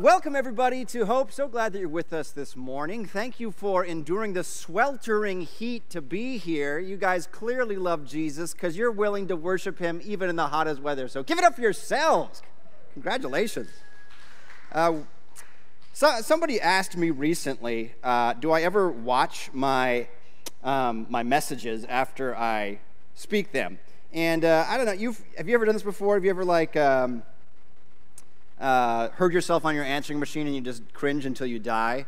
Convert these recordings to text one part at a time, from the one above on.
Welcome, everybody, to Hope. So glad that you're with us this morning. Thank you for enduring the sweltering heat to be here. You guys clearly love Jesus because you're willing to worship him even in the hottest weather. So give it up for yourselves. Congratulations. Uh, so, somebody asked me recently uh, Do I ever watch my, um, my messages after I speak them? And uh, I don't know, you've, have you ever done this before? Have you ever, like, um, uh, heard yourself on your answering machine and you just cringe until you die.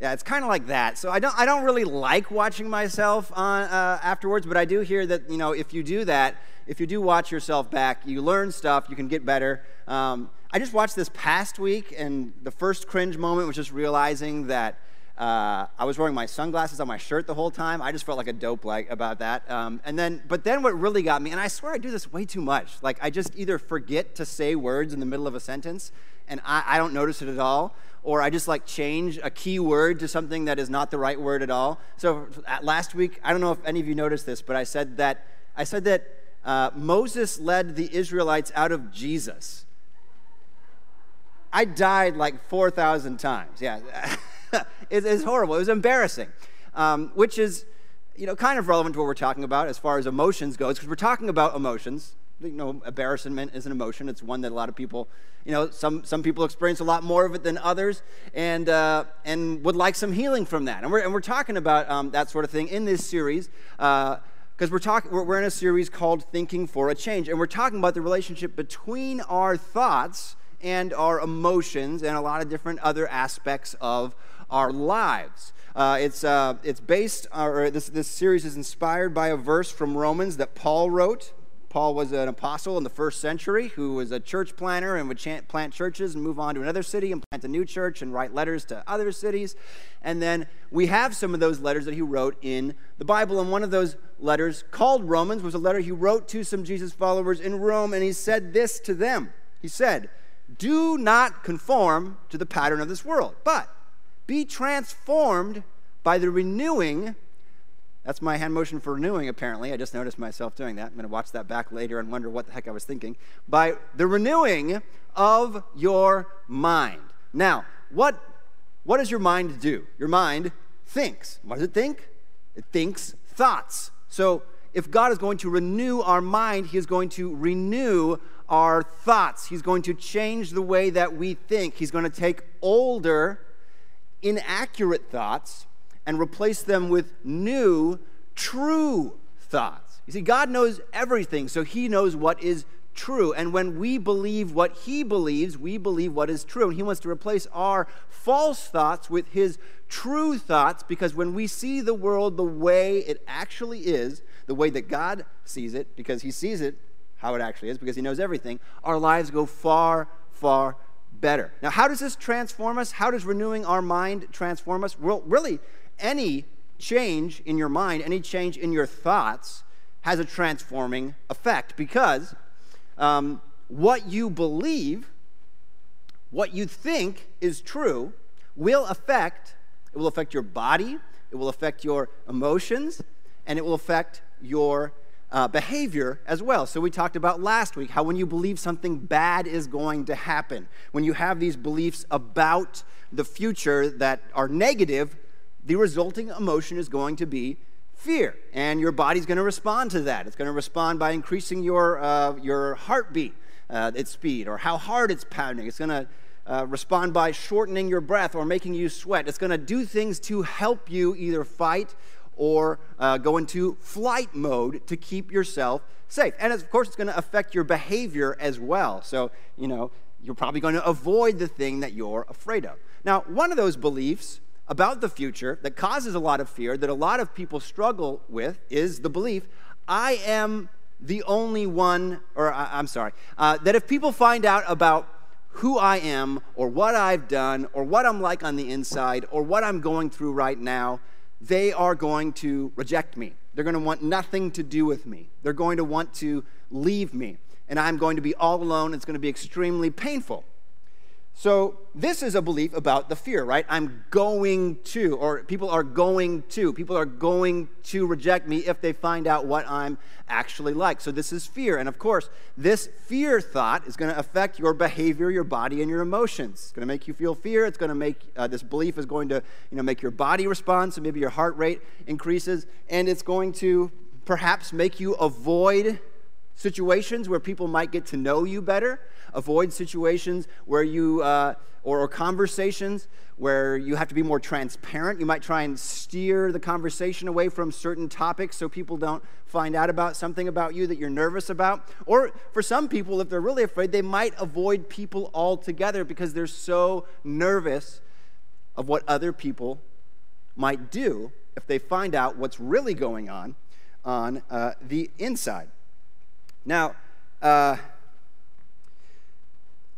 Yeah, it's kind of like that. So I don't, I don't really like watching myself on, uh, afterwards, but I do hear that, you know, if you do that, if you do watch yourself back, you learn stuff, you can get better. Um, I just watched this past week, and the first cringe moment was just realizing that uh, I was wearing my sunglasses on my shirt the whole time. I just felt like a dope like about that. Um, and then, but then what really got me, and I swear I do this way too much. Like I just either forget to say words in the middle of a sentence, and I, I don't notice it at all, or I just like change a key word to something that is not the right word at all. So last week, I don't know if any of you noticed this, but I said that I said that uh, Moses led the Israelites out of Jesus. I died like 4,000 times. Yeah. it's, horrible. It was embarrassing, um, which is, you know, kind of relevant to what we're talking about as far as emotions goes, because we're talking about emotions. You know, embarrassment is an emotion. It's one that a lot of people, you know, some, some people experience a lot more of it than others, and, uh, and would like some healing from that. And we're, and we're talking about um, that sort of thing in this series. Uh, because we're talking we're, we're in a series called thinking for a change and we're talking about the relationship between our thoughts and our emotions and a lot of different other aspects of our lives. Uh, it's, uh, it's based, uh, or this, this series is inspired by a verse from Romans that Paul wrote. Paul was an apostle in the first century who was a church planter and would plant churches and move on to another city and plant a new church and write letters to other cities. And then we have some of those letters that he wrote in the Bible. And one of those letters, called Romans, was a letter he wrote to some Jesus followers in Rome. And he said this to them He said, Do not conform to the pattern of this world, but be transformed by the renewing. That's my hand motion for renewing, apparently. I just noticed myself doing that. I'm going to watch that back later and wonder what the heck I was thinking. By the renewing of your mind. Now, what, what does your mind do? Your mind thinks. What does it think? It thinks thoughts. So, if God is going to renew our mind, He is going to renew our thoughts. He's going to change the way that we think. He's going to take older inaccurate thoughts and replace them with new, true thoughts. You see, God knows everything, so He knows what is true. And when we believe what He believes, we believe what is true. And He wants to replace our false thoughts with His true thoughts because when we see the world the way it actually is, the way that God sees it, because He sees it how it actually is, because He knows everything, our lives go far, far better. Now, how does this transform us? How does renewing our mind transform us? Well, really, any change in your mind, any change in your thoughts has a transforming effect because um, what you believe, what you think is true, will affect, it will affect your body, it will affect your emotions, and it will affect your uh, behavior as well. So, we talked about last week how when you believe something bad is going to happen, when you have these beliefs about the future that are negative, the resulting emotion is going to be fear. And your body's going to respond to that. It's going to respond by increasing your, uh, your heartbeat, uh, its speed, or how hard it's pounding. It's going to uh, respond by shortening your breath or making you sweat. It's going to do things to help you either fight or uh, go into flight mode to keep yourself safe. And of course, it's going to affect your behavior as well. So, you know, you're probably going to avoid the thing that you're afraid of. Now, one of those beliefs about the future that causes a lot of fear, that a lot of people struggle with, is the belief I am the only one, or I'm sorry, uh, that if people find out about who I am, or what I've done, or what I'm like on the inside, or what I'm going through right now, they are going to reject me. They're going to want nothing to do with me. They're going to want to leave me. And I'm going to be all alone. It's going to be extremely painful. So, this is a belief about the fear, right? I'm going to, or people are going to. People are going to reject me if they find out what I'm actually like. So, this is fear. And of course, this fear thought is going to affect your behavior, your body, and your emotions. It's going to make you feel fear. It's going to make, uh, this belief is going to, you know, make your body respond. So, maybe your heart rate increases. And it's going to perhaps make you avoid situations where people might get to know you better avoid situations where you, uh, or, or conversations where you have to be more transparent. You might try and steer the conversation away from certain topics so people don't find out about something about you that you're nervous about. Or for some people, if they're really afraid, they might avoid people altogether because they're so nervous of what other people might do if they find out what's really going on on uh, the inside. Now, uh,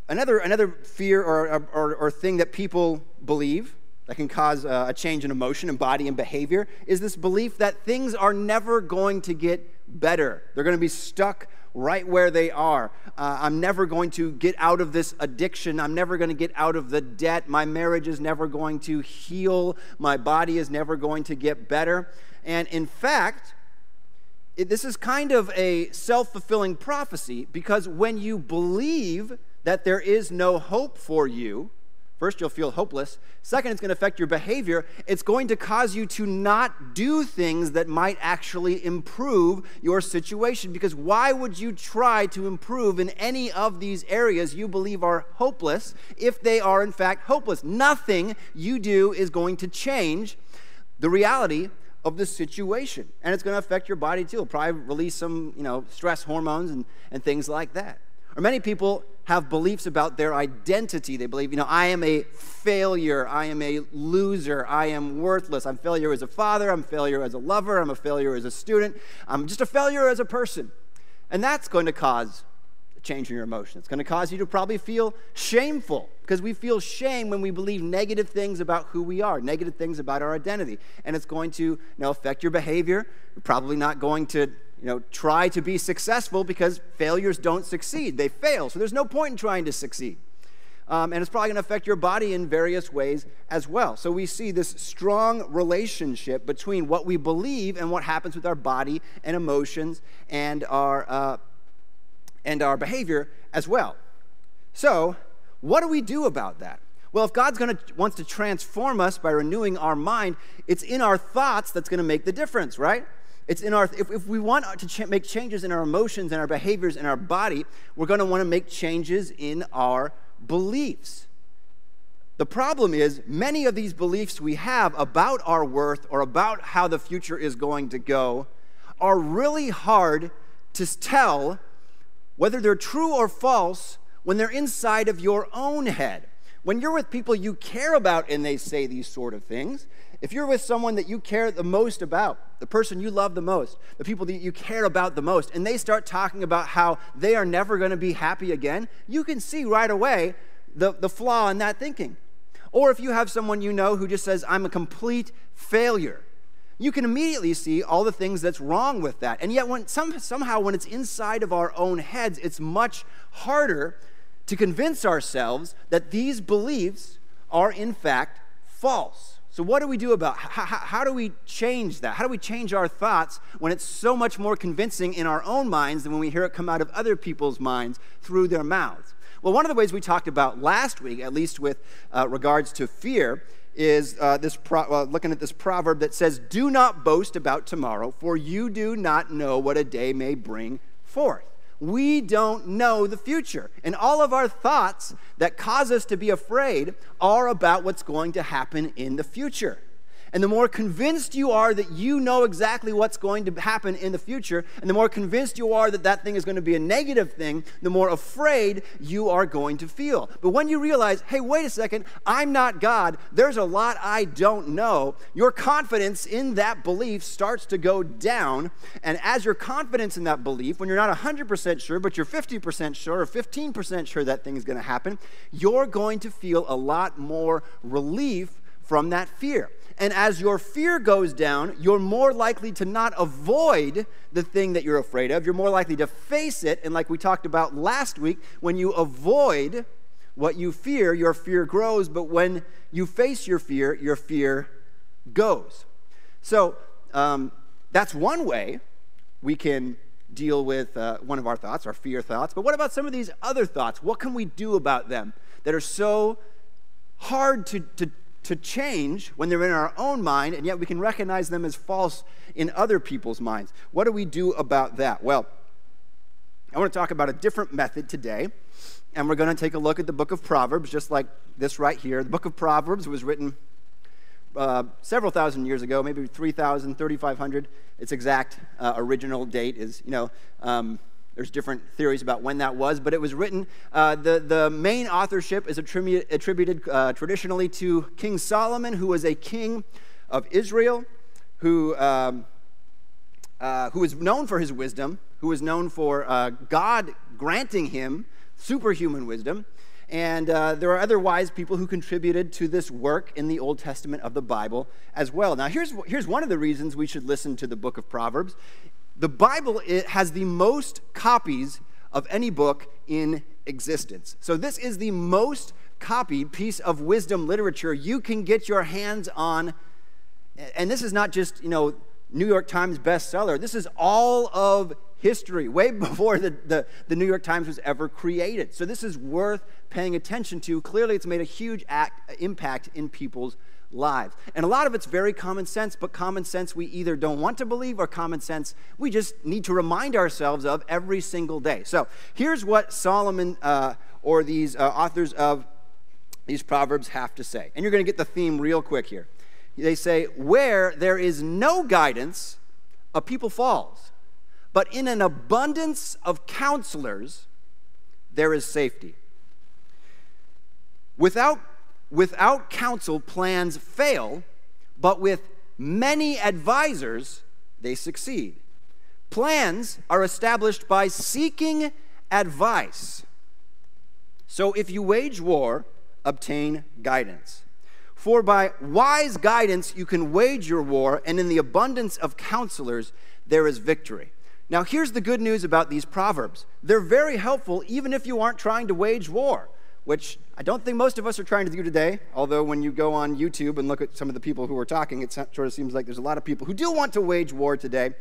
Another, another fear or, or, or thing that people believe that can cause a change in emotion and body and behavior is this belief that things are never going to get better. They're going to be stuck right where they are. Uh, I'm never going to get out of this addiction. I'm never going to get out of the debt. My marriage is never going to heal. My body is never going to get better. And in fact, it, this is kind of a self fulfilling prophecy because when you believe that there is no hope for you, first, you'll feel hopeless. Second, it's going to affect your behavior. It's going to cause you to not do things that might actually improve your situation. Because why would you try to improve in any of these areas you believe are hopeless if they are, in fact, hopeless? Nothing you do is going to change the reality of the situation. And it's going to affect your body too. It'll probably release some, you know, stress hormones and, and things like that. Or many people have beliefs about their identity. They believe, you know, I am a failure. I am a loser. I am worthless. I'm failure as a father. I'm failure as a lover. I'm a failure as a student. I'm just a failure as a person. And that's going to cause change in your emotion. It's going to cause you to probably feel shameful because we feel shame when we believe negative things about who we are, negative things about our identity. And it's going to you know, affect your behavior. You're probably not going to you know, try to be successful because failures don't succeed. They fail. So there's no point in trying to succeed. Um, and it's probably going to affect your body in various ways as well. So we see this strong relationship between what we believe and what happens with our body and emotions and our, uh, and our behavior as well. So, what do we do about that? Well, if God's going to wants to transform us by renewing our mind, it's in our thoughts that's going to make the difference, right? It's in our, if, if we want to ch- make changes in our emotions and our behaviors in our body, we're going to want to make changes in our beliefs. The problem is, many of these beliefs we have about our worth or about how the future is going to go are really hard to tell whether they're true or false when they're inside of your own head. When you're with people you care about and they say these sort of things, if you're with someone that you care the most about, the person you love the most, the people that you care about the most, and they start talking about how they are never going to be happy again, you can see right away the, the flaw in that thinking. Or if you have someone you know who just says, I'm a complete failure, you can immediately see all the things that's wrong with that. And yet, when, some, somehow, when it's inside of our own heads, it's much harder to convince ourselves that these beliefs are in fact false. So, what do we do about how, how, do we change that? How do we change our thoughts when it's so much more convincing in our own minds than when we hear it come out of other people's minds through their mouths? Well, one of the ways we talked about last week, at least with uh, regards to fear, is uh, this pro- uh, looking at this proverb that says, "Do not boast about tomorrow, for you do not know what a day may bring forth." we don't know the future. And all of our thoughts that cause us to be afraid are about what's going to happen in the future. And the more convinced you are that you know exactly what's going to happen in the future, and the more convinced you are that that thing is going to be a negative thing, the more afraid you are going to feel. But when you realize, hey, wait a second, I'm not God, there's a lot I don't know, your confidence in that belief starts to go down. And as your confidence in that belief, when you're not 100% sure, but you're 50% sure or 15% sure that thing is going to happen, you're going to feel a lot more relief from that fear. And as your fear goes down, you're more likely to not avoid the thing that you're afraid of. You're more likely to face it. And like we talked about last week, when you avoid what you fear, your fear grows, but when you face your fear, your fear goes. So um, that's one way we can deal with uh, one of our thoughts, our fear thoughts. But what about some of these other thoughts? What can we do about them that are so hard to, to, to change when they're in our own mind, and yet we can recognize them as false in other people's minds? What do we do about that? Well, I want to talk about a different method today, and we're going to take a look at the book of Proverbs, just like this right here. The book of Proverbs was written uh, several thousand years ago, maybe 3,000, 3,500. Its exact uh, original date is, you know, um, there's different theories about when that was, but it was written. Uh, the, the main authorship is attribu- attributed uh, traditionally to King Solomon, who was a king of Israel, who, um, uh, who was known for his wisdom, who was known for uh, God granting him superhuman wisdom. And uh, there are other wise people who contributed to this work in the Old Testament of the Bible as well. Now, here's, here's one of the reasons we should listen to the book of Proverbs. The Bible has the most copies of any book in existence. So, this is the most copied piece of wisdom literature you can get your hands on. And this is not just, you know, New York Times bestseller. This is all of history, way before the, the, the, New York Times was ever created. So this is worth paying attention to. Clearly, it's made a huge act, impact in people's lives. And a lot of it's very common sense, but common sense we either don't want to believe or common sense we just need to remind ourselves of every single day. So here's what Solomon uh, or these uh, authors of these Proverbs have to say. And you're going to get the theme real quick here. They say, Where there is no guidance, a people falls. But in an abundance of counselors, there is safety. Without, without counsel, plans fail, but with many advisors, they succeed. Plans are established by seeking advice. So if you wage war, obtain guidance. For by wise guidance you can wage your war, and in the abundance of counselors there is victory. Now, here's the good news about these proverbs they're very helpful even if you aren't trying to wage war, which I don't think most of us are trying to do today. Although, when you go on YouTube and look at some of the people who are talking, it sort of seems like there's a lot of people who do want to wage war today.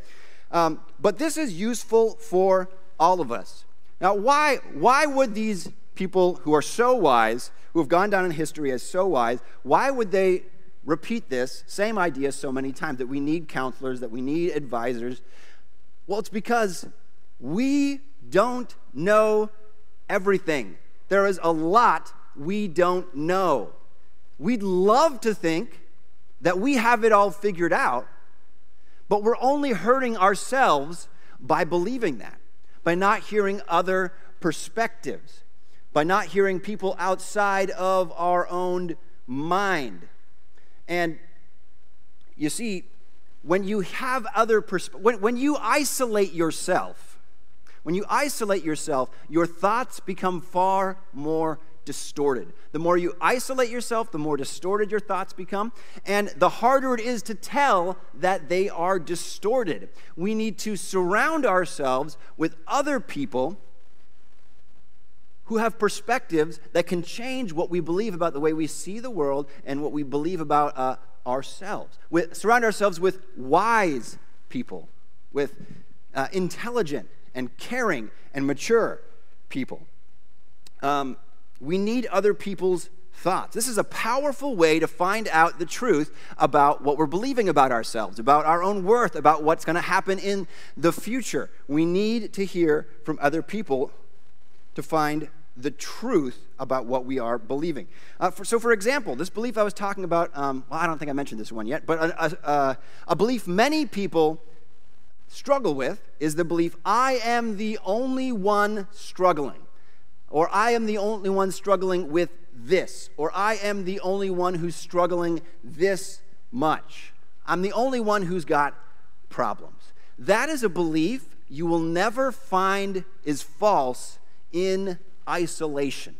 Um, but this is useful for all of us. Now, why, why would these people who are so wise, who have gone down in history as so wise, why would they repeat this same idea so many times that we need counselors, that we need advisors? Well, it's because we don't know everything. There is a lot we don't know. We'd love to think that we have it all figured out, but we're only hurting ourselves by believing that, by not hearing other perspectives, by not hearing people outside of our own mind. And you see, when you have other persp- when, when you isolate yourself when you isolate yourself your thoughts become far more distorted the more you isolate yourself the more distorted your thoughts become and the harder it is to tell that they are distorted we need to surround ourselves with other people who have perspectives that can change what we believe about the way we see the world and what we believe about uh, ourselves. Surround ourselves with wise people, with uh, intelligent and caring and mature people. Um, we need other people's thoughts. This is a powerful way to find out the truth about what we're believing about ourselves, about our own worth, about what's going to happen in the future. We need to hear from other people to find the truth about what we are believing. Uh, for, so, for example, this belief I was talking about, um, well, I don't think I mentioned this one yet, but a, a, a belief many people struggle with is the belief I am the only one struggling, or I am the only one struggling with this, or I am the only one who's struggling this much. I'm the only one who's got problems. That is a belief you will never find is false in isolation.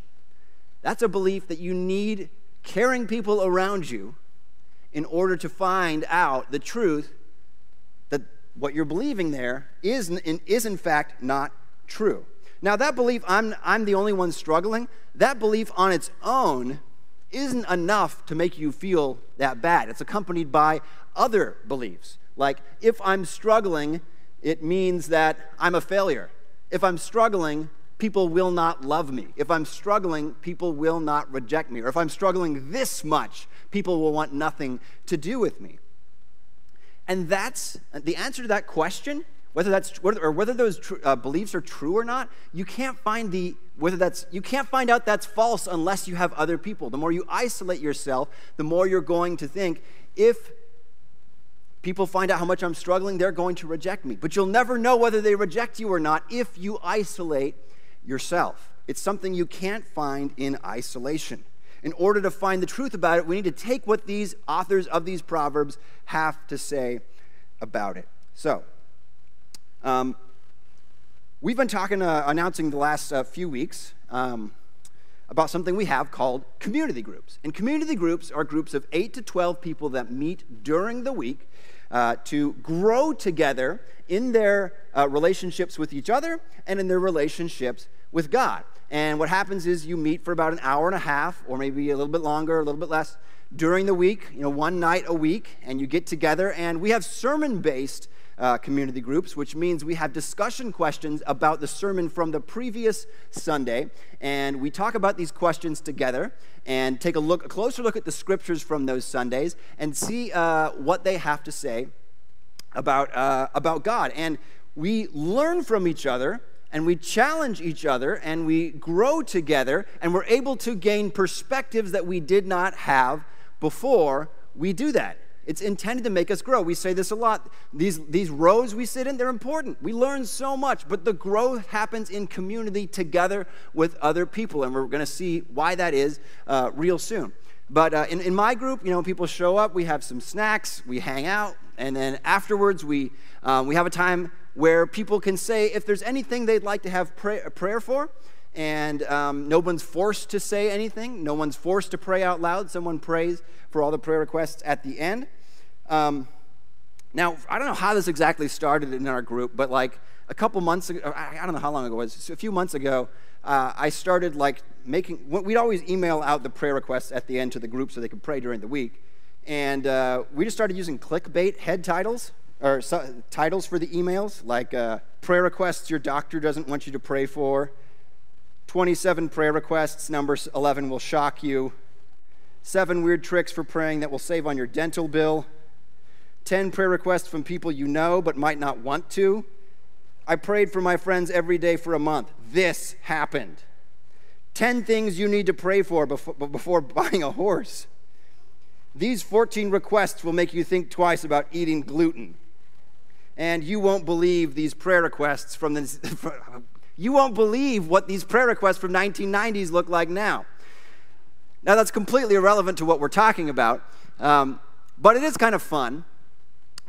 That's a belief that you need caring people around you in order to find out the truth what you're believing there is, is in fact not true. Now, that belief, I'm, I'm the only one struggling, that belief on its own isn't enough to make you feel that bad. It's accompanied by other beliefs. Like, if I'm struggling, it means that I'm a failure. If I'm struggling, people will not love me. If I'm struggling, people will not reject me. Or if I'm struggling this much, people will want nothing to do with me. And that's the answer to that question, whether that's or whether those tr- uh, beliefs are true or not. You can't find the whether that's you can't find out that's false unless you have other people. The more you isolate yourself, the more you're going to think if people find out how much I'm struggling, they're going to reject me. But you'll never know whether they reject you or not if you isolate yourself. It's something you can't find in isolation. In order to find the truth about it, we need to take what these authors of these proverbs have to say about it. So, um, we've been talking, uh, announcing the last uh, few weeks um, about something we have called community groups. And community groups are groups of 8 to 12 people that meet during the week uh, to grow together in their uh, relationships with each other and in their relationships with God. And what happens is you meet for about an hour and a half, or maybe a little bit longer, a little bit less, during the week, you know, one night a week, and you get together. And we have sermon based uh, community groups, which means we have discussion questions about the sermon from the previous Sunday. And we talk about these questions together and take a look, a closer look at the scriptures from those Sundays and see uh, what they have to say about, uh, about God. And we learn from each other and we challenge each other and we grow together and we're able to gain perspectives that we did not have before we do that. It's intended to make us grow. We say this a lot. These, these rows we sit in, they're important. We learn so much, but the growth happens in community together with other people, and we're going to see why that is uh, real soon. But uh, in, in my group, you know, people show up, we have some snacks, we hang out, and then afterwards we, uh, we have a time where people can say if there's anything they'd like to have pray, prayer for, and um, no one's forced to say anything, no one's forced to pray out loud. Someone prays for all the prayer requests at the end. Um, now, I don't know how this exactly started in our group, but like a couple months ago, I don't know how long ago it was, a few months ago, uh, I started like making, we'd always email out the prayer requests at the end to the group so they could pray during the week. And uh, we just started using clickbait head titles or so, titles for the emails, like uh, prayer requests your doctor doesn't want you to pray for, 27 prayer requests, number 11 will shock you, seven weird tricks for praying that will save on your dental bill, 10 prayer requests from people you know but might not want to. I prayed for my friends every day for a month. This happened. 10 things you need to pray for before, before buying a horse. These 14 requests will make you think twice about eating gluten and you won't believe these prayer requests from the. you won't believe what these prayer requests from 1990s look like now. Now, that's completely irrelevant to what we're talking about, um, but it is kind of fun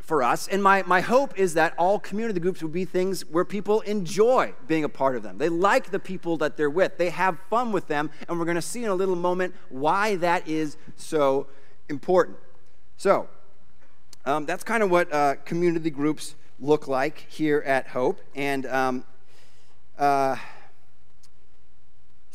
for us. And my, my hope is that all community groups will be things where people enjoy being a part of them. They like the people that they're with, they have fun with them, and we're going to see in a little moment why that is so important. So, um, that's kind of what uh, community groups look like here at Hope. And um, uh,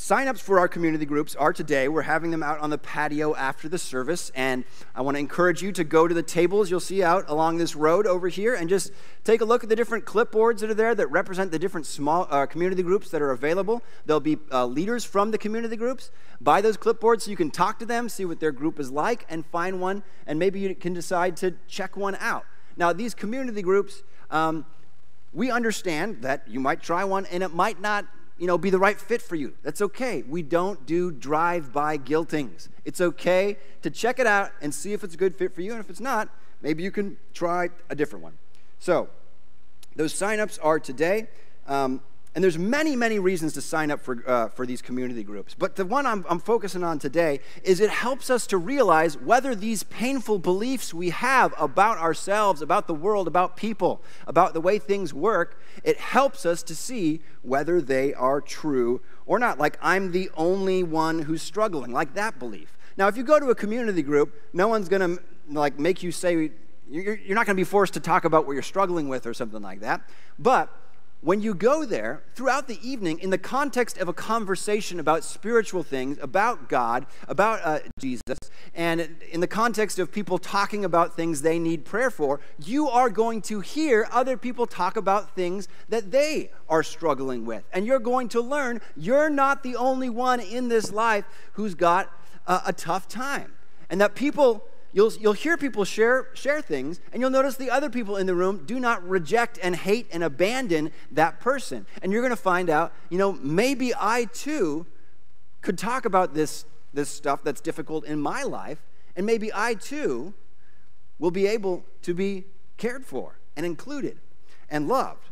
Sign-ups for our community groups are today. We're having them out on the patio after the service, and I want to encourage you to go to the tables you'll see out along this road over here and just take a look at the different clipboards that are there that represent the different small uh, community groups that are available. There'll be uh, leaders from the community groups. By those clipboards so you can talk to them, see what their group is like, and find one, and maybe you can decide to check one out. Now, these community groups, um, we understand that you might try one and it might not you know, be the right fit for you. That's okay. We don't do drive-by guiltings. It's okay to check it out and see if it's a good fit for you. And if it's not, maybe you can try a different one. So, those signups are today. Um, and there's many, many reasons to sign up for, uh, for these community groups. But the one I'm, I'm focusing on today is it helps us to realize whether these painful beliefs we have about ourselves, about the world, about people, about the way things work, it helps us to see whether they are true or not. Like, I'm the only one who's struggling, like that belief. Now, if you go to a community group, no one's going to like make you say, you're, you're not going to be forced to talk about what you're struggling with or something like that. But when you go there throughout the evening in the context of a conversation about spiritual things, about God, about uh, Jesus, and in the context of people talking about things they need prayer for, you are going to hear other people talk about things that they are struggling with. And you're going to learn you're not the only one in this life who's got a, a tough time. And that people you'll, you'll hear people share, share things, and you'll notice the other people in the room do not reject and hate and abandon that person. And you're going to find out, you know, maybe I too could talk about this, this stuff that's difficult in my life, and maybe I too will be able to be cared for and included and loved.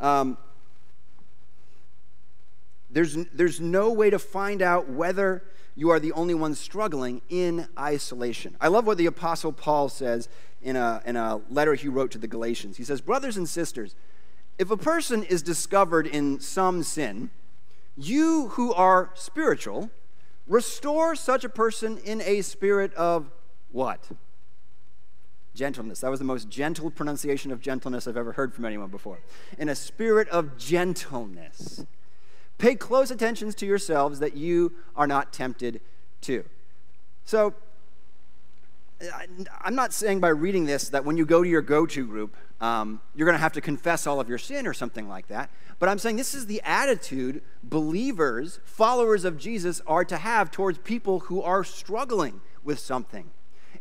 Um, there's, there's no way to find out whether you are the only one struggling in isolation. I love what the Apostle Paul says in a, in a letter he wrote to the Galatians. He says, Brothers and sisters, if a person is discovered in some sin, you who are spiritual, restore such a person in a spirit of what? Gentleness. That was the most gentle pronunciation of gentleness I've ever heard from anyone before. In a spirit of gentleness. Pay close attention to yourselves that you are not tempted to. So, I'm not saying by reading this that when you go to your go to group, um, you're going to have to confess all of your sin or something like that. But I'm saying this is the attitude believers, followers of Jesus, are to have towards people who are struggling with something.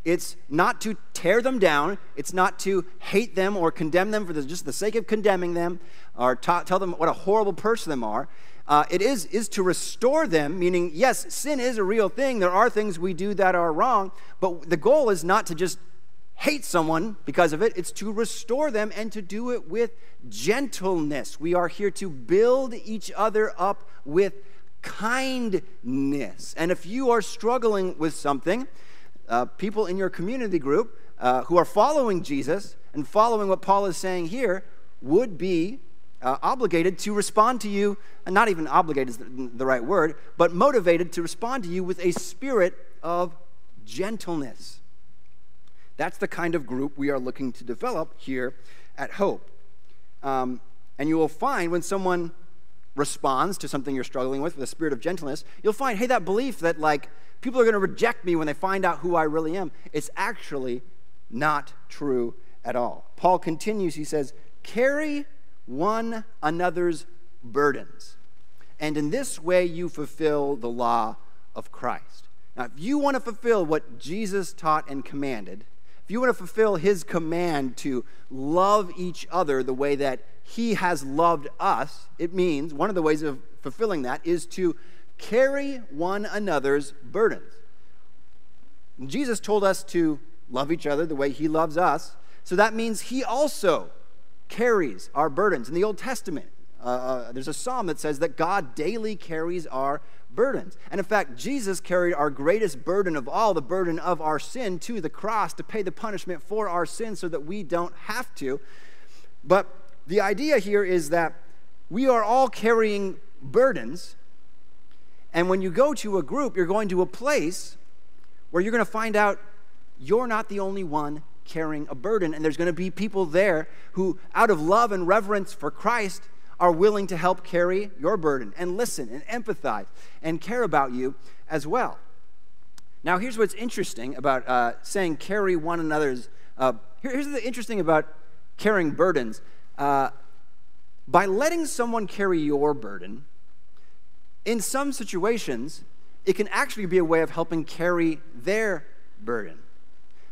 It's not to tear them down. It's not to hate them or condemn them for the, just the sake of condemning them or ta- tell them what a horrible person they are uh, it is, is to restore them, meaning, yes, sin is a real thing. There are things we do that are wrong, but the goal is not to just hate someone because of it, it's to restore them and to do it with gentleness. We are here to build each other up with kindness. And if you are struggling with something, uh, people in your community group uh, who are following Jesus and following what Paul is saying here would be uh, obligated to respond to you, and not even obligated is the, the right word, but motivated to respond to you with a spirit of gentleness. That's the kind of group we are looking to develop here at Hope. Um, and you will find when someone responds to something you're struggling with with a spirit of gentleness, you'll find, hey, that belief that like people are going to reject me when they find out who I really am, it's actually not true at all. Paul continues, he says, carry one another's burdens. And in this way, you fulfill the law of Christ. Now, if you want to fulfill what Jesus taught and commanded, if you want to fulfill his command to love each other the way that he has loved us, it means one of the ways of fulfilling that is to carry one another's burdens. Jesus told us to love each other the way he loves us, so that means he also carries our burdens. In the Old Testament, uh, uh, there's a psalm that says that God daily carries our burdens. And in fact, Jesus carried our greatest burden of all, the burden of our sin, to the cross to pay the punishment for our sin so that we don't have to. But the idea here is that we are all carrying burdens. And when you go to a group, you're going to a place where you're going to find out you're not the only one carrying a burden. And there's going to be people there who, out of love and reverence for Christ, are willing to help carry your burden and listen and empathize and care about you as well. Now, here's what's interesting about uh, saying carry one another's. Uh, here's the interesting about carrying burdens. Uh, by letting someone carry your burden, in some situations, it can actually be a way of helping carry their burden.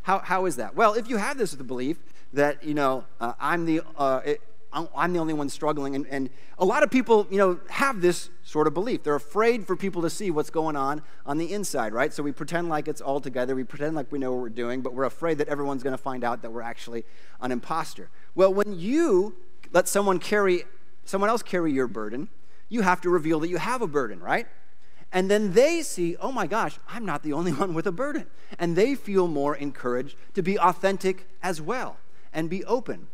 How, how is that? Well, if you have this belief that, you know, uh, I'm, the, uh, it, I'm the only one struggling, and, and a lot of people, you know, have this sort of belief. They're afraid for people to see what's going on on the inside, right? So we pretend like it's all together. We pretend like we know what we're doing, but we're afraid that everyone's going to find out that we're actually an imposter. Well, when you let someone carry, someone else carry your burden, you have to reveal that you have a burden, right? And then they see, oh my gosh, I'm not the only one with a burden. And they feel more encouraged to be authentic as well and be open.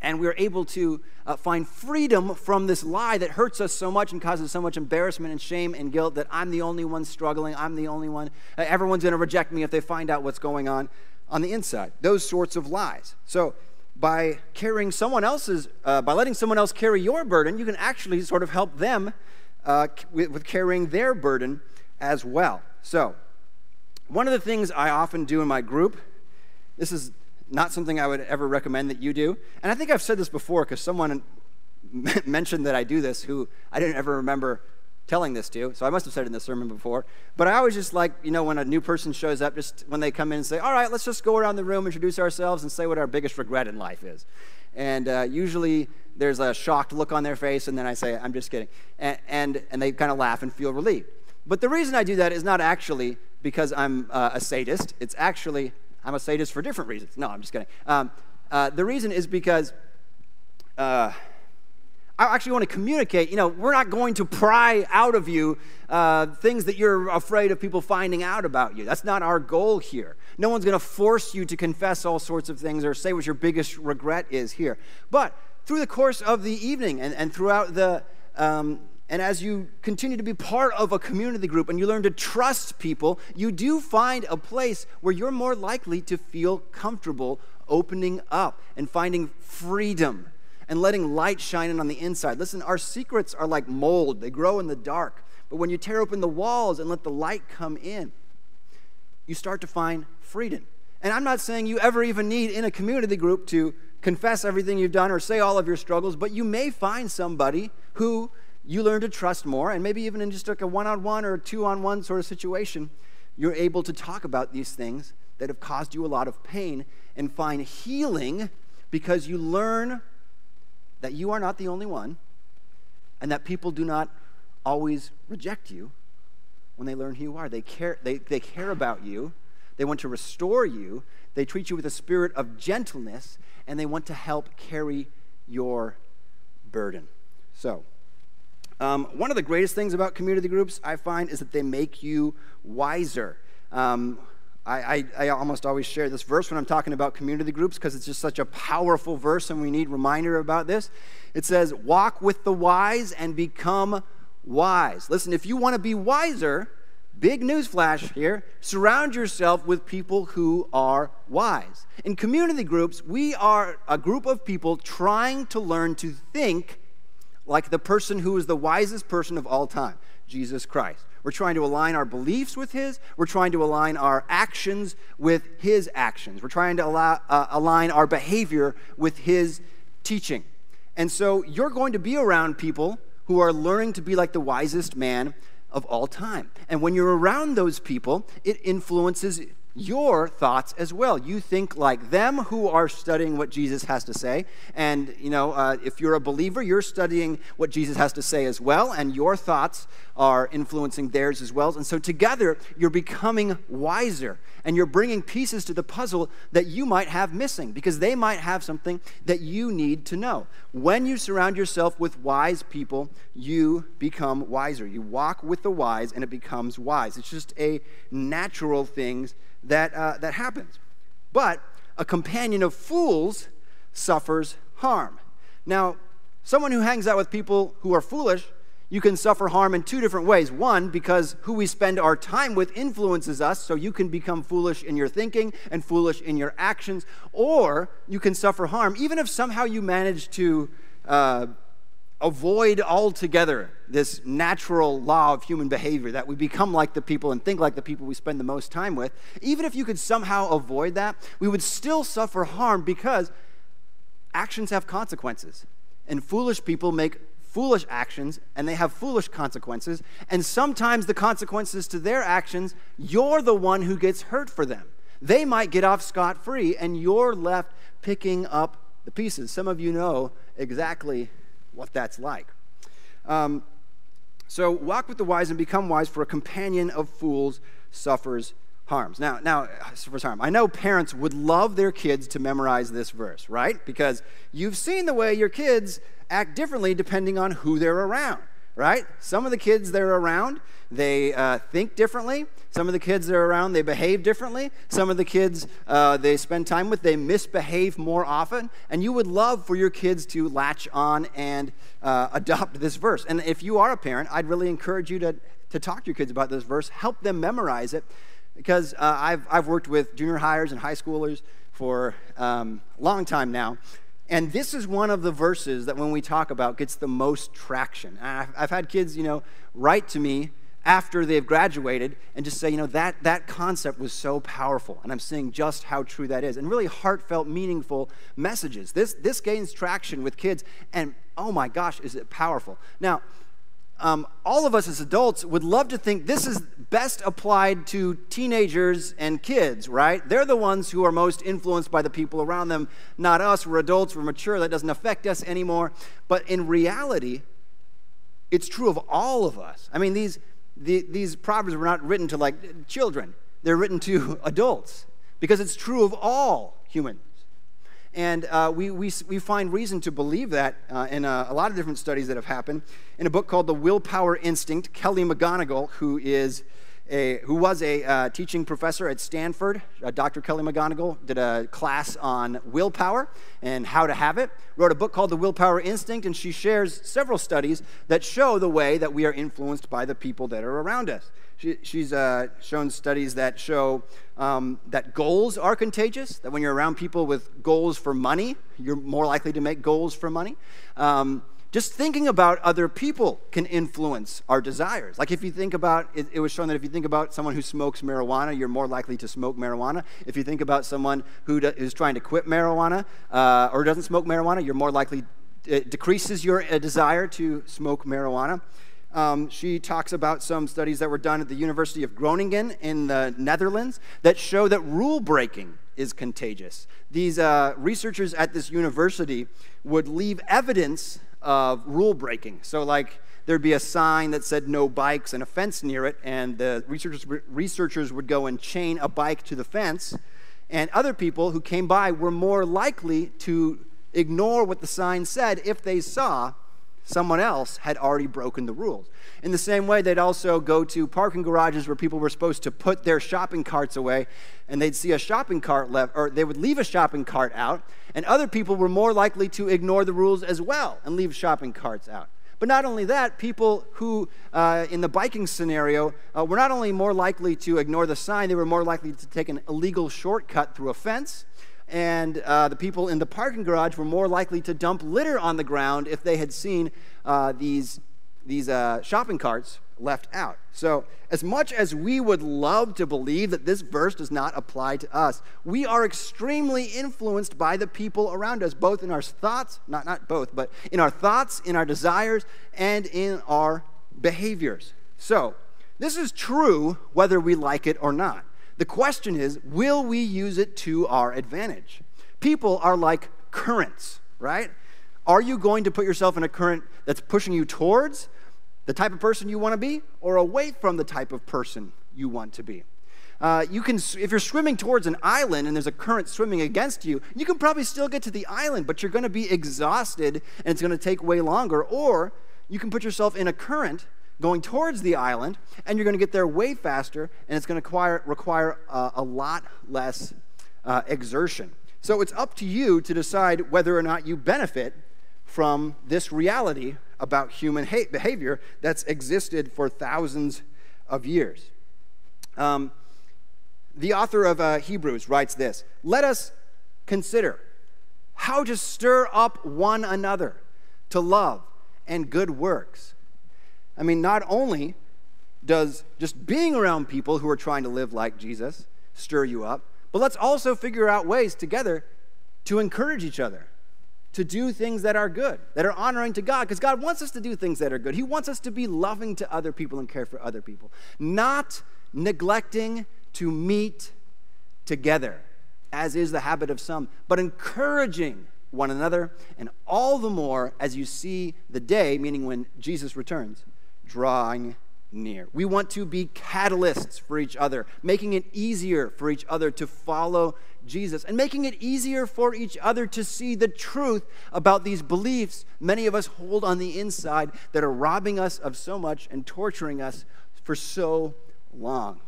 And we're able to uh, find freedom from this lie that hurts us so much and causes so much embarrassment and shame and guilt that I'm the only one struggling. I'm the only one. Uh, everyone's going to reject me if they find out what's going on on the inside. Those sorts of lies. So by carrying someone else's, uh, by letting someone else carry your burden, you can actually sort of help them uh, with, with carrying their burden as well. So, one of the things I often do in my group, this is not something I would ever recommend that you do. And I think I've said this before because someone mentioned that I do this who I didn't ever remember telling this to. So I must have said it in the sermon before. But I always just like, you know, when a new person shows up, just when they come in and say, all right, let's just go around the room, introduce ourselves, and say what our biggest regret in life is. And uh, usually there's a shocked look on their face, and then I say, I'm just kidding. And, and, and they kind of laugh and feel relieved. But the reason I do that is not actually because I'm uh, a sadist. It's actually, I'm a sadist for different reasons. No, I'm just kidding. Um, uh, the reason is because uh, I actually want to communicate, you know, we're not going to pry out of you uh, things that you're afraid of people finding out about you. That's not our goal here. No one's going to force you to confess all sorts of things or say what your biggest regret is here. But through the course of the evening and, and throughout the, um, and as you continue to be part of a community group and you learn to trust people, you do find a place where you're more likely to feel comfortable opening up and finding freedom and letting light shine in on the inside. Listen, our secrets are like mold, they grow in the dark. But when you tear open the walls and let the light come in, you start to find freedom. And I'm not saying you ever even need in a community group to confess everything you've done or say all of your struggles, but you may find somebody who you learn to trust more, and maybe even in just like a one on one or two on one sort of situation, you're able to talk about these things that have caused you a lot of pain and find healing because you learn that you are not the only one and that people do not always reject you when they learn who you are. They care, they, they care about you, they want to restore you, they treat you with a spirit of gentleness, and they want to help carry your burden. So, um, one of the greatest things about community groups I find is that they make you wiser. Um, I, I, I, almost always share this verse when I'm talking about community groups because it's just such a powerful verse and we need reminder about this. It says, Walk with the wise and become wise. Listen, if you want to be wiser, big news flash here surround yourself with people who are wise. In community groups, we are a group of people trying to learn to think like the person who is the wisest person of all time, Jesus Christ. We're trying to align our beliefs with His. We're trying to align our actions with His actions. We're trying to allow, uh, align our behavior with His teaching. And so you're going to be around people who are learning to be like the wisest man of all time. And when you're around those people, it influences your thoughts as well. You think like them who are studying what Jesus has to say. And, you know, uh, if you're a believer, you're studying what Jesus has to say as well, and your thoughts are influencing theirs as well. And so together, you're becoming wiser, and you're bringing pieces to the puzzle that you might have missing because they might have something that you need to know. When you surround yourself with wise people, you become wiser. You walk with the wise, and it becomes wise. It's just a natural thing that, uh, that happens. But a companion of fools suffers harm. Now, someone who hangs out with people who are foolish, you can suffer harm in two different ways. One, because who we spend our time with influences us, so you can become foolish in your thinking and foolish in your actions. Or you can suffer harm, even if somehow you manage to uh, avoid altogether this natural law of human behavior that we become like the people and think like the people we spend the most time with, even if you could somehow avoid that, we would still suffer harm because actions have consequences. And foolish people make foolish actions and they have foolish consequences. And sometimes the consequences to their actions, you're the one who gets hurt for them. They might get off scot free and you're left picking up the pieces. Some of you know exactly what that's like. Um, so walk with the wise and become wise, for a companion of fools suffers harms. Now, now suffers harm. I know parents would love their kids to memorize this verse, right? Because you've seen the way your kids act differently depending on who they're around right? Some of the kids they're around, they uh, think differently. Some of the kids they're around, they behave differently. Some of the kids uh, they spend time with, they misbehave more often. And you would love for your kids to latch on and uh, adopt this verse. And if you are a parent, I'd really encourage you to, to talk to your kids about this verse, help them memorize it. Because uh, I've, I've worked with junior highers and high schoolers for um, a long time now. And this is one of the verses that when we talk about gets the most traction. I've, had kids, you know, write to me after they've graduated and just say, you know, that, that concept was so powerful. And I'm seeing just how true that is. And really heartfelt, meaningful messages. This, this gains traction with kids. And oh my gosh, is it powerful. Now, um, all of us as adults would love to think this is best applied to teenagers and kids, right? They're the ones who are most influenced by the people around them, not us. We're adults, we're mature, that doesn't affect us anymore. But in reality, it's true of all of us. I mean, these, the, these proverbs were not written to like children, they're written to adults because it's true of all humans. And uh, we, we, we find reason to believe that uh, in a, a, lot of different studies that have happened. In a book called The Willpower Instinct, Kelly McGonigal, who is a, who was a uh, teaching professor at Stanford. Uh, Dr. Kelly McGonigal did a class on willpower and how to have it. Wrote a book called The Willpower Instinct, and she shares several studies that show the way that we are influenced by the people that are around us. She, she's uh, shown studies that show um, that goals are contagious, that when you're around people with goals for money, you're more likely to make goals for money. Um, just thinking about other people can influence our desires. Like if you think about, it, it, was shown that if you think about someone who smokes marijuana, you're more likely to smoke marijuana. If you think about someone who do, is trying to quit marijuana uh, or doesn't smoke marijuana, you're more likely, it decreases your uh, desire to smoke marijuana. Um, she talks about some studies that were done at the University of Groningen in the Netherlands that show that rule breaking is contagious. These uh, researchers at this university would leave evidence of rule breaking. So, like, there'd be a sign that said no bikes and a fence near it, and the researchers, researchers would go and chain a bike to the fence. And other people who came by were more likely to ignore what the sign said if they saw someone else had already broken the rules. In the same way, they'd also go to parking garages where people were supposed to put their shopping carts away, and they'd see a shopping cart left, or they would leave a shopping cart out, and other people were more likely to ignore the rules as well and leave shopping carts out. But not only that, people who, uh, in the biking scenario, uh, were not only more likely to ignore the sign, they were more likely to take an illegal shortcut through a fence and uh, the people in the parking garage were more likely to dump litter on the ground if they had seen uh, these, these uh, shopping carts left out. So, as much as we would love to believe that this verse does not apply to us, we are extremely influenced by the people around us, both in our thoughts, not, not both, but in our thoughts, in our desires, and in our behaviors. So, this is true whether we like it or not. The question is will we use it to our advantage? People are like currents, right? Are you going to put yourself in a current that's pushing you towards the type of person you want to be or away from the type of person you want to be? Uh, you can, if you're swimming towards an island and there's a current swimming against you, you can probably still get to the island, but you're going to be exhausted and it's going to take way longer. Or you can put yourself in a current going towards the island, and you're going to get there way faster, and it's going to require, require uh, a lot less uh, exertion. So it's up to you to decide whether or not you benefit from this reality about human behavior that's existed for thousands of years. Um, the author of uh, Hebrews writes this Let us consider how to stir up one another to love and good works I mean, not only does just being around people who are trying to live like Jesus stir you up, but let's also figure out ways together to encourage each other to do things that are good, that are honoring to God, because God wants us to do things that are good. He wants us to be loving to other people and care for other people, not neglecting to meet together, as is the habit of some, but encouraging one another, and all the more as you see the day, meaning when Jesus returns, drawing near. We want to be catalysts for each other, making it easier for each other to follow Jesus and making it easier for each other to see the truth about these beliefs many of us hold on the inside that are robbing us of so much and torturing us for so long.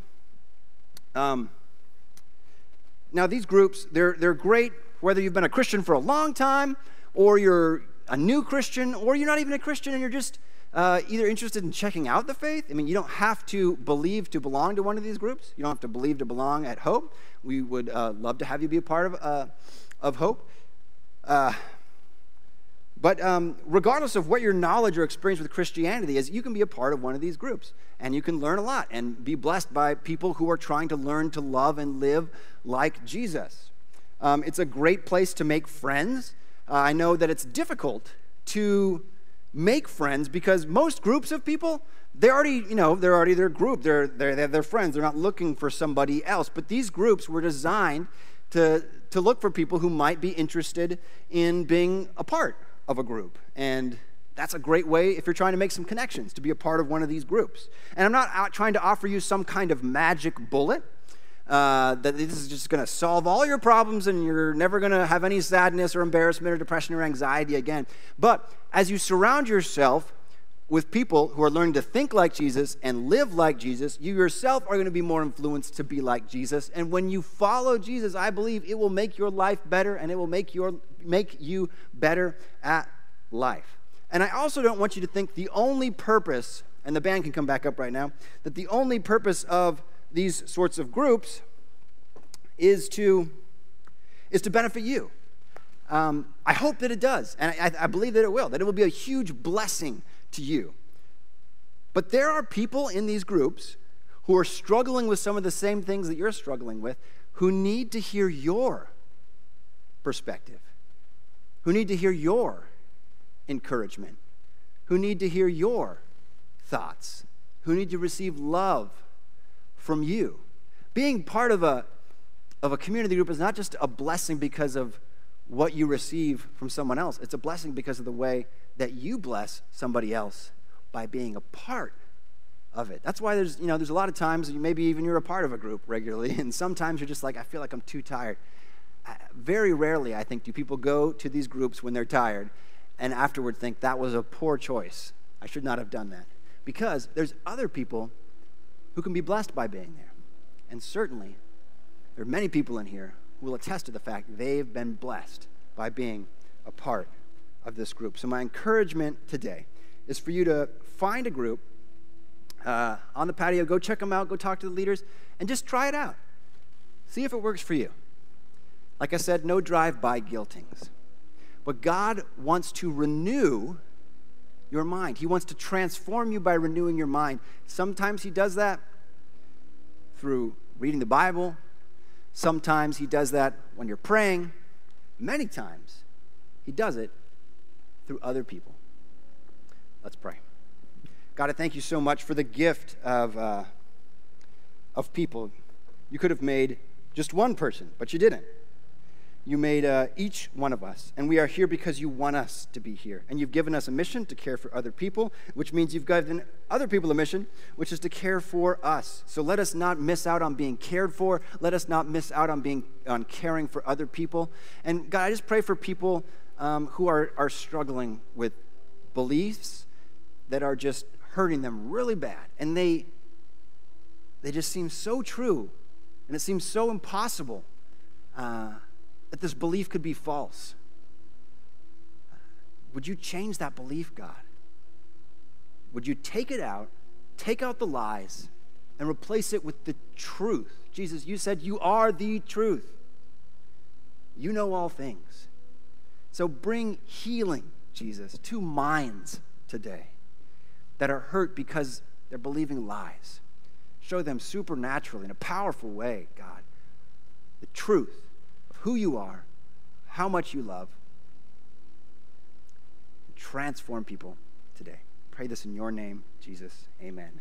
Um, now, these groups, they're, they're great whether you've been a Christian for a long time or you're a new Christian or you're not even a Christian and you're just uh, either interested in checking out the faith. I mean, you don't have to believe to belong to one of these groups. You don't have to believe to belong at Hope. We would uh, love to have you be a part of, uh, of Hope. Uh, but um, regardless of what your knowledge or experience with Christianity is, you can be a part of one of these groups and you can learn a lot and be blessed by people who are trying to learn to love and live like Jesus. Um, it's a great place to make friends. Uh, I know that it's difficult to make friends because most groups of people, they already, you know, they're already their group. They're, they're, they're their friends. They're not looking for somebody else. But these groups were designed to, to look for people who might be interested in being a part of a group. And that's a great way if you're trying to make some connections to be a part of one of these groups. And I'm not trying to offer you some kind of magic bullet uh, that this is just going to solve all your problems and you're never going to have any sadness or embarrassment or depression or anxiety again. But as you surround yourself with people who are learning to think like Jesus and live like Jesus, you yourself are going to be more influenced to be like Jesus. And when you follow Jesus, I believe it will make your life better and it will make, your, make you better at life. And I also don't want you to think the only purpose, and the band can come back up right now, that the only purpose of these sorts of groups is to, is to benefit you. Um, I hope that it does, and I, I believe that it will, that it will be a huge blessing to you. But there are people in these groups who are struggling with some of the same things that you're struggling with who need to hear your perspective, who need to hear your encouragement, who need to hear your thoughts, who need to receive love from you. Being part of a, of a community group is not just a blessing because of what you receive from someone else, it's a blessing because of the way that you bless somebody else by being a part of it. That's why there's, you know, there's a lot of times, maybe even you're a part of a group regularly, and sometimes you're just like, I feel like I'm too tired. Uh, very rarely, I think, do people go to these groups when they're tired and afterward think that was a poor choice. I should not have done that. Because there's other people who can be blessed by being there. And certainly, there are many people in here who will attest to the fact they've been blessed by being a part of this group. So, my encouragement today is for you to find a group uh, on the patio, go check them out, go talk to the leaders, and just try it out. See if it works for you. Like I said, no drive by guiltings. But God wants to renew your mind. He wants to transform you by renewing your mind. Sometimes He does that through reading the Bible, sometimes He does that when you're praying. Many times, He does it through other people. Let's pray. God, I thank you so much for the gift of, uh, of people. You could have made just one person, but you didn't. You made uh, each one of us, and we are here because you want us to be here. And you've given us a mission to care for other people, which means you've given other people a mission, which is to care for us. So let us not miss out on being cared for. Let us not miss out on being on caring for other people. And God, I just pray for people um, who are, are struggling with beliefs that are just hurting them really bad, and they they just seem so true, and it seems so impossible. Uh, that this belief could be false. Would you change that belief, God? Would you take it out, take out the lies, and replace it with the truth? Jesus, you said you are the truth. You know all things. So bring healing, Jesus, to minds today that are hurt because they're believing lies. Show them supernaturally, in a powerful way, God, the truth who you are, how much you love. Transform people today. Pray this in your name, Jesus. Amen.